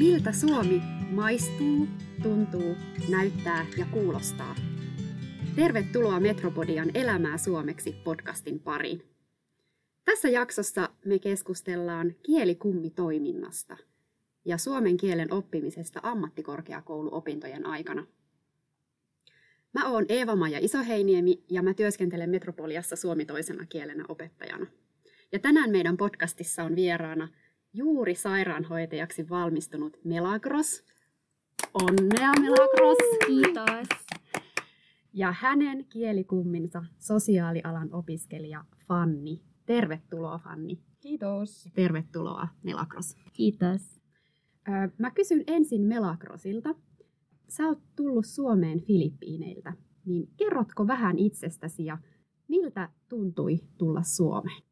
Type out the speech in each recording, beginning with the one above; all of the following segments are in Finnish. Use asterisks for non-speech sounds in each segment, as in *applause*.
Miltä Suomi maistuu, tuntuu, näyttää ja kuulostaa? Tervetuloa Metropodian Elämää suomeksi podcastin pariin. Tässä jaksossa me keskustellaan kielikummitoiminnasta ja suomen kielen oppimisesta ammattikorkeakouluopintojen aikana. Mä oon Eeva-Maja Isoheiniemi ja mä työskentelen Metropoliassa suomi toisena kielenä opettajana. Ja tänään meidän podcastissa on vieraana juuri sairaanhoitajaksi valmistunut Melagros. Onnea Melagros! Kiitos! Ja hänen kielikumminsa sosiaalialan opiskelija Fanni. Tervetuloa Fanni. Kiitos. Tervetuloa Melagros. Kiitos. Mä kysyn ensin Melagrosilta. Sä oot tullut Suomeen Filippiineiltä, niin kerrotko vähän itsestäsi ja miltä tuntui tulla Suomeen?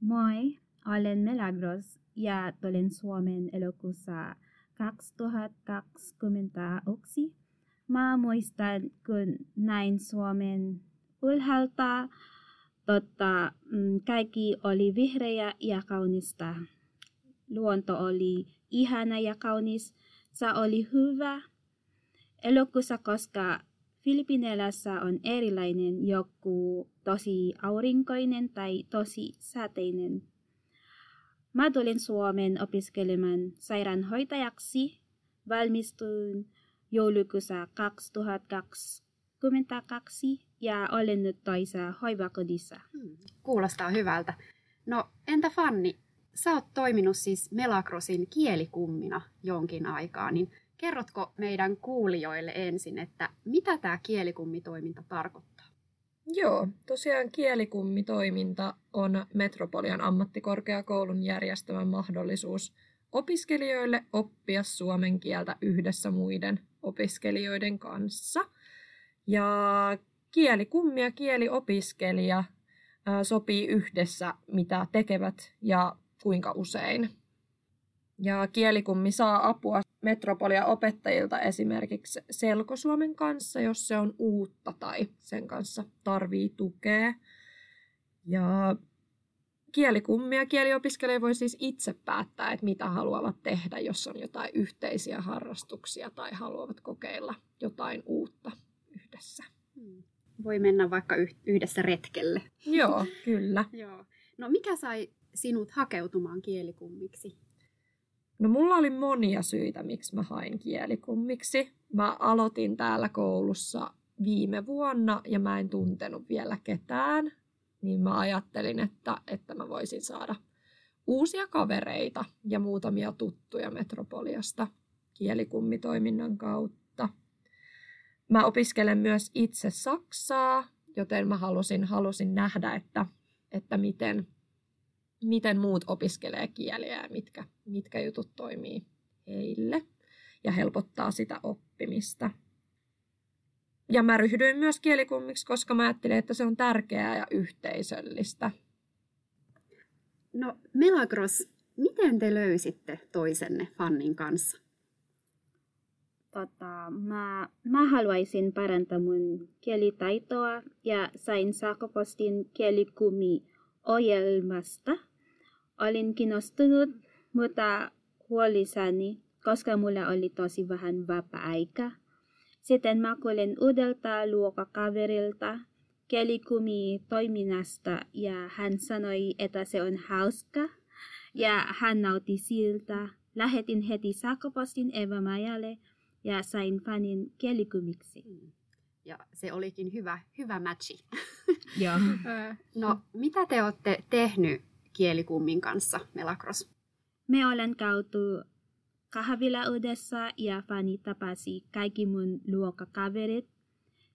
Moi, olen Melagros ja tulin Suomeen elokuussa 2021. Mä muistan, kun näin Suomen ylhäältä. Totta, kaikki oli vihreä ja kaunista. Luonto oli ihana ja kaunis. Se oli hyvä. Elokuussa, koska Filippinelässä on erilainen joku tosi aurinkoinen tai tosi sateinen. Mä tulin Suomeen opiskelemaan sairaanhoitajaksi. Valmistuin joulukuussa 2022 ja olen nyt toisa hoivakodissa. Hmm, kuulostaa hyvältä. No entä Fanni, sä oot toiminut siis Melakrosin kielikummina jonkin aikaa, niin kerrotko meidän kuulijoille ensin, että mitä tämä kielikummitoiminta tarkoittaa? Joo, tosiaan kielikummitoiminta on Metropolian ammattikorkeakoulun järjestämä mahdollisuus opiskelijoille oppia suomen kieltä yhdessä muiden opiskelijoiden kanssa. Ja kielikummi ja kieliopiskelija sopii yhdessä, mitä tekevät ja kuinka usein. Ja kielikummi saa apua metropolia opettajilta esimerkiksi selkosuomen kanssa, jos se on uutta tai sen kanssa tarvii tukea. Ja kielikummi ja kieliopiskelija voi siis itse päättää, että mitä haluavat tehdä, jos on jotain yhteisiä harrastuksia tai haluavat kokeilla jotain uutta yhdessä. Hmm. Voi mennä vaikka yhdessä retkelle. Joo, kyllä. *laughs* Joo. No mikä sai sinut hakeutumaan kielikummiksi? No mulla oli monia syitä, miksi mä hain kielikummiksi. Mä aloitin täällä koulussa viime vuonna ja mä en tuntenut vielä ketään. Niin mä ajattelin, että, että mä voisin saada uusia kavereita ja muutamia tuttuja Metropoliasta kielikummitoiminnan kautta. Mä opiskelen myös itse Saksaa, joten mä halusin, halusin nähdä, että, että miten, miten muut opiskelee kieliä ja mitkä, mitkä jutut toimii heille ja helpottaa sitä oppimista. Ja mä ryhdyin myös kielikummiksi, koska mä ajattelin, että se on tärkeää ja yhteisöllistä. No Melagros, miten te löysitte toisenne Fannin kanssa? Tota, mä, mä haluaisin parantaa mun kielitaitoa ja sain sähköpostin kielikummi ohjelmasta. Olin kiinnostunut, mutta huolissani, koska mulla oli tosi vähän vapaa-aika. Sitten mä kuulin uudelta luokakaverilta kielikumi toiminnasta ja hän sanoi, että se on hauska ja hän nautti siltä. Lähetin heti sähköpostin Eva Majalle ja sain fanin kielikumiksi. Hmm. Ja se olikin hyvä, hyvä matchi. Joo. *laughs* no, mitä te olette tehnyt kielikummin kanssa, Melakros? Me olen käyty kahvilaudessa ja Fani tapasi kaikki mun luokkakaverit.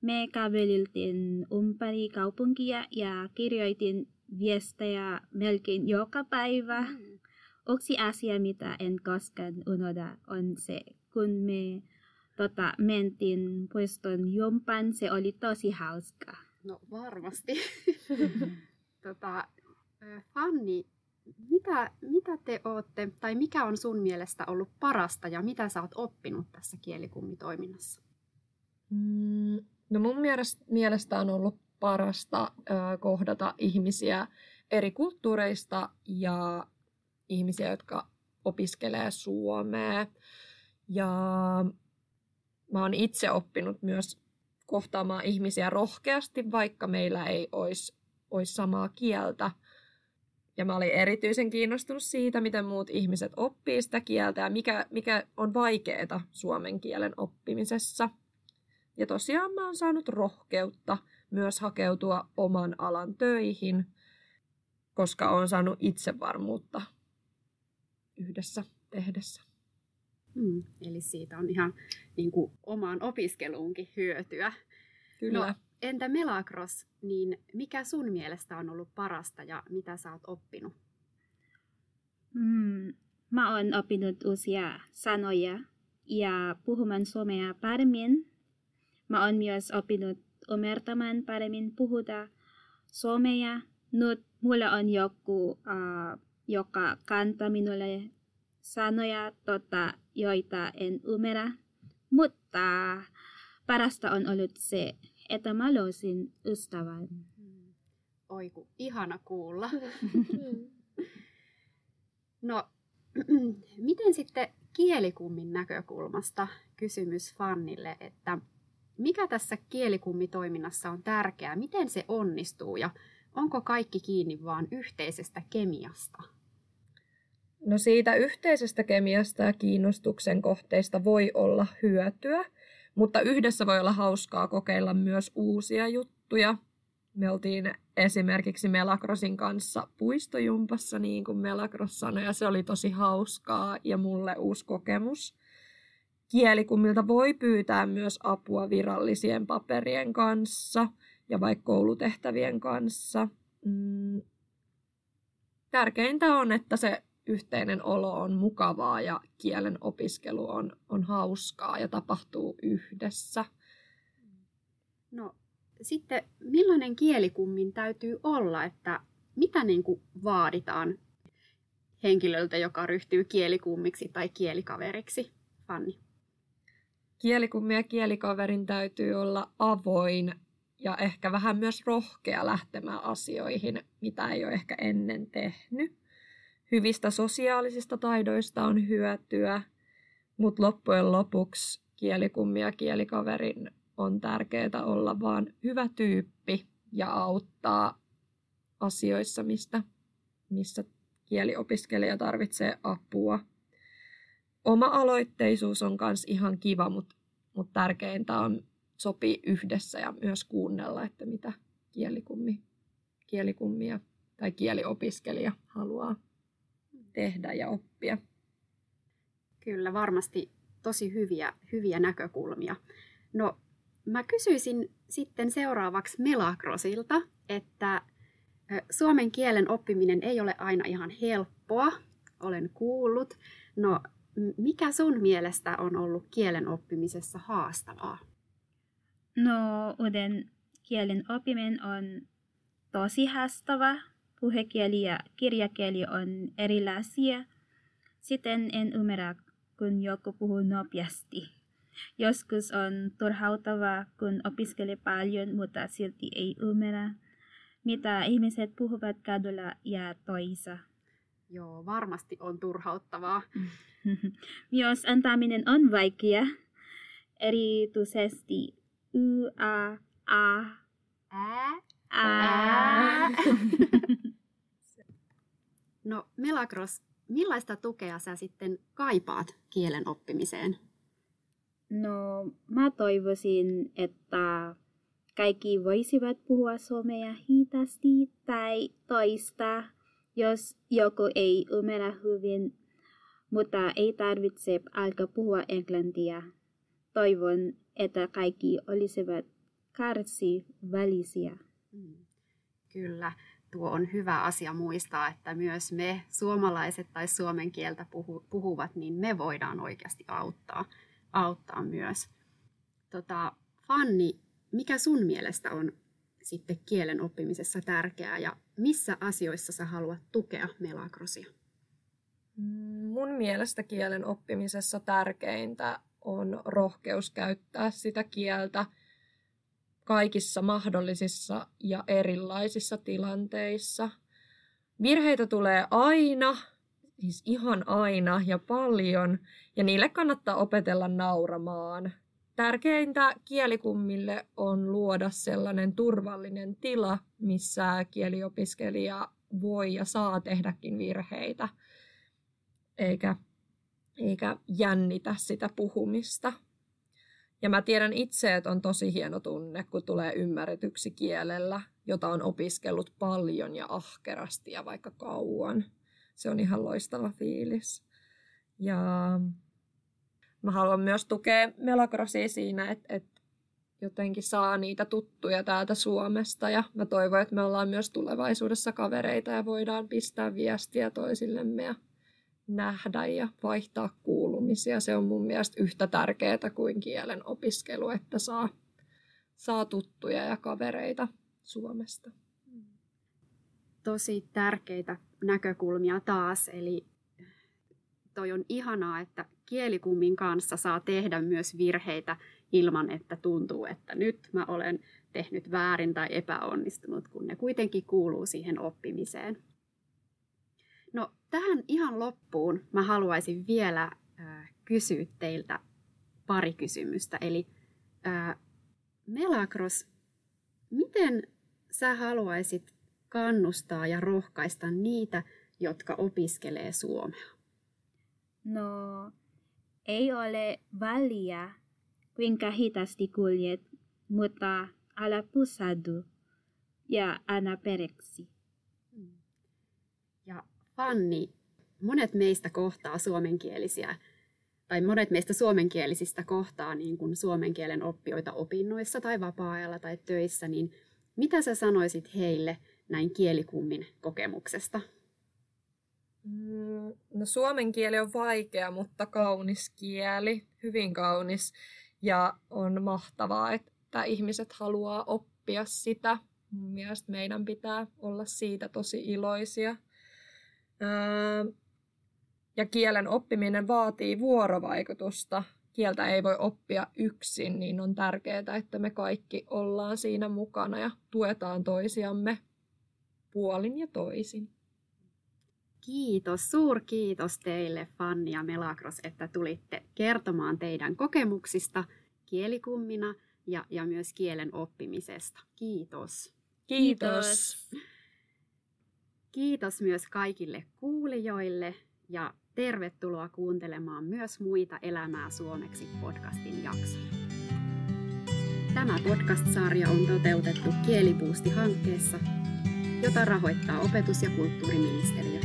Me käveliltiin ympäri kaupunkia ja kirjoitin viestejä melkein joka päivä. Mm. Yksi asia, mitä en koskaan unohda, on se, kun me tota, mentiin puiston jumpan, se oli tosi hauska. No varmasti. *laughs* tota, Fanni, mitä, mitä te olette, tai mikä on sun mielestä ollut parasta ja mitä sä oot oppinut tässä kielikummitoiminnassa? Mm, no mun mielestä, on ollut parasta kohdata ihmisiä eri kulttuureista ja ihmisiä, jotka opiskelee suomea. Ja mä oon itse oppinut myös kohtaamaan ihmisiä rohkeasti, vaikka meillä ei olisi, olisi samaa kieltä. Ja mä olin erityisen kiinnostunut siitä, miten muut ihmiset oppii sitä kieltä ja mikä, mikä on vaikeaa suomen kielen oppimisessa. Ja tosiaan mä oon saanut rohkeutta myös hakeutua oman alan töihin, koska olen saanut itsevarmuutta yhdessä tehdessä. Hmm, eli siitä on ihan niin kuin, omaan opiskeluunkin hyötyä. Kyllä. No, entä Melakros, niin mikä sun mielestä on ollut parasta ja mitä sä oot oppinut? Mm, mä oon oppinut uusia sanoja ja puhumaan suomea paremmin. Mä oon myös oppinut ymmärtämään paremmin puhuta suomea. Nyt mulla on joku, uh, joka kantaa minulle sanoja, tota, joita en ymmärrä. Mutta parasta on ollut se, että mä löysin ystävän. Oi ku, ihana kuulla. *laughs* no, *clears throat* miten sitten kielikummin näkökulmasta kysymys Fannille, että mikä tässä kielikummitoiminnassa on tärkeää, miten se onnistuu ja onko kaikki kiinni vaan yhteisestä kemiasta? No siitä yhteisestä kemiasta ja kiinnostuksen kohteista voi olla hyötyä, mutta yhdessä voi olla hauskaa kokeilla myös uusia juttuja. Me oltiin esimerkiksi Melakrosin kanssa puistojumpassa, niin kuin Melakros sanoi, ja se oli tosi hauskaa ja mulle uusi kokemus. Kielikummilta voi pyytää myös apua virallisien paperien kanssa ja vaikka koulutehtävien kanssa. Mm. Tärkeintä on, että se yhteinen olo on mukavaa ja kielen opiskelu on, on hauskaa ja tapahtuu yhdessä. No sitten millainen kielikummin täytyy olla, että mitä niin kuin vaaditaan henkilöltä, joka ryhtyy kielikummiksi tai kielikaveriksi? Fanni. Kielikummi ja kielikaverin täytyy olla avoin ja ehkä vähän myös rohkea lähtemään asioihin, mitä ei ole ehkä ennen tehnyt. Hyvistä sosiaalisista taidoista on hyötyä, mutta loppujen lopuksi kielikummi ja kielikaverin on tärkeää olla vaan hyvä tyyppi ja auttaa asioissa, mistä, missä kieliopiskelija tarvitsee apua. Oma aloitteisuus on myös ihan kiva, mutta, mutta tärkeintä on sopii yhdessä ja myös kuunnella, että mitä kielikummi, kielikummia tai kieliopiskelija haluaa tehdä ja oppia. Kyllä, varmasti tosi hyviä, hyviä näkökulmia. No, mä kysyisin sitten seuraavaksi Melakrosilta, että suomen kielen oppiminen ei ole aina ihan helppoa, olen kuullut. No, mikä sun mielestä on ollut kielen oppimisessa haastavaa? No, uuden kielen oppiminen on tosi haastava. Puhekieli ja kirjakieli on erilaisia. Sitten en ymmärrä, kun joku puhuu nopeasti. Joskus on turhautavaa, kun opiskelee paljon, mutta silti ei ymmärrä, mitä ihmiset puhuvat kadulla ja toisa. Joo, varmasti on turhauttavaa. *laughs* Myös antaminen on vaikea, erityisesti y, a, a, *laughs* No Melakros, millaista tukea sä sitten kaipaat kielen oppimiseen? No, mä toivoisin, että kaikki voisivat puhua suomea hitaasti tai toista, jos joku ei ymmärrä hyvin, mutta ei tarvitse alkaa puhua englantia. Toivon, että kaikki olisivat välisiä. Mm. Kyllä, tuo on hyvä asia muistaa, että myös me suomalaiset tai suomen kieltä puhuvat, niin me voidaan oikeasti auttaa, auttaa myös. Tota, Fanni, mikä sun mielestä on sitten kielen oppimisessa tärkeää ja missä asioissa sä haluat tukea Melakrosia? Mm, mun mielestä kielen oppimisessa tärkeintä on rohkeus käyttää sitä kieltä kaikissa mahdollisissa ja erilaisissa tilanteissa. Virheitä tulee aina siis ihan aina ja paljon, ja niille kannattaa opetella nauramaan. Tärkeintä kielikummille on luoda sellainen turvallinen tila, missä kieliopiskelija voi ja saa tehdäkin virheitä, eikä, eikä jännitä sitä puhumista. Ja mä tiedän itse, että on tosi hieno tunne, kun tulee ymmärretyksi kielellä, jota on opiskellut paljon ja ahkerasti ja vaikka kauan. Se on ihan loistava fiilis. Ja mä haluan myös tukea Melakrosia siinä, että, että jotenkin saa niitä tuttuja täältä Suomesta. Ja mä toivon, että me ollaan myös tulevaisuudessa kavereita ja voidaan pistää viestiä toisillemme ja nähdä ja vaihtaa kuulumisia. Se on mun mielestä yhtä tärkeää kuin kielen opiskelu, että saa, saa tuttuja ja kavereita Suomesta. Tosi tärkeitä näkökulmia taas, eli toi on ihanaa, että kielikummin kanssa saa tehdä myös virheitä ilman, että tuntuu, että nyt mä olen tehnyt väärin tai epäonnistunut, kun ne kuitenkin kuuluu siihen oppimiseen. Tähän ihan loppuun mä haluaisin vielä äh, kysyä teiltä pari kysymystä. Eli äh, Melakros, miten sä haluaisit kannustaa ja rohkaista niitä, jotka opiskelee suomea? No, ei ole väliä, kuinka hitaasti kuljet, mutta ala pusadu ja anna pereksi. Ja Fanni, monet meistä kohtaa suomenkielisiä, tai monet meistä suomenkielisistä kohtaa niin kuin suomen kielen oppijoita opinnoissa tai vapaa-ajalla tai töissä, niin mitä sä sanoisit heille näin kielikummin kokemuksesta? Mm, no suomen kieli on vaikea, mutta kaunis kieli, hyvin kaunis. Ja on mahtavaa, että ihmiset haluaa oppia sitä. Mun mielestä meidän pitää olla siitä tosi iloisia. Ja kielen oppiminen vaatii vuorovaikutusta. Kieltä ei voi oppia yksin, niin on tärkeää, että me kaikki ollaan siinä mukana ja tuetaan toisiamme puolin ja toisin. Kiitos, suurkiitos teille Fanni ja Melakros, että tulitte kertomaan teidän kokemuksista kielikummina ja, ja myös kielen oppimisesta. Kiitos. Kiitos. Kiitos myös kaikille kuulijoille ja tervetuloa kuuntelemaan myös muita Elämää suomeksi podcastin jaksoja. Tämä podcast-sarja on toteutettu Kielipuusti-hankkeessa, jota rahoittaa opetus- ja kulttuuriministeriö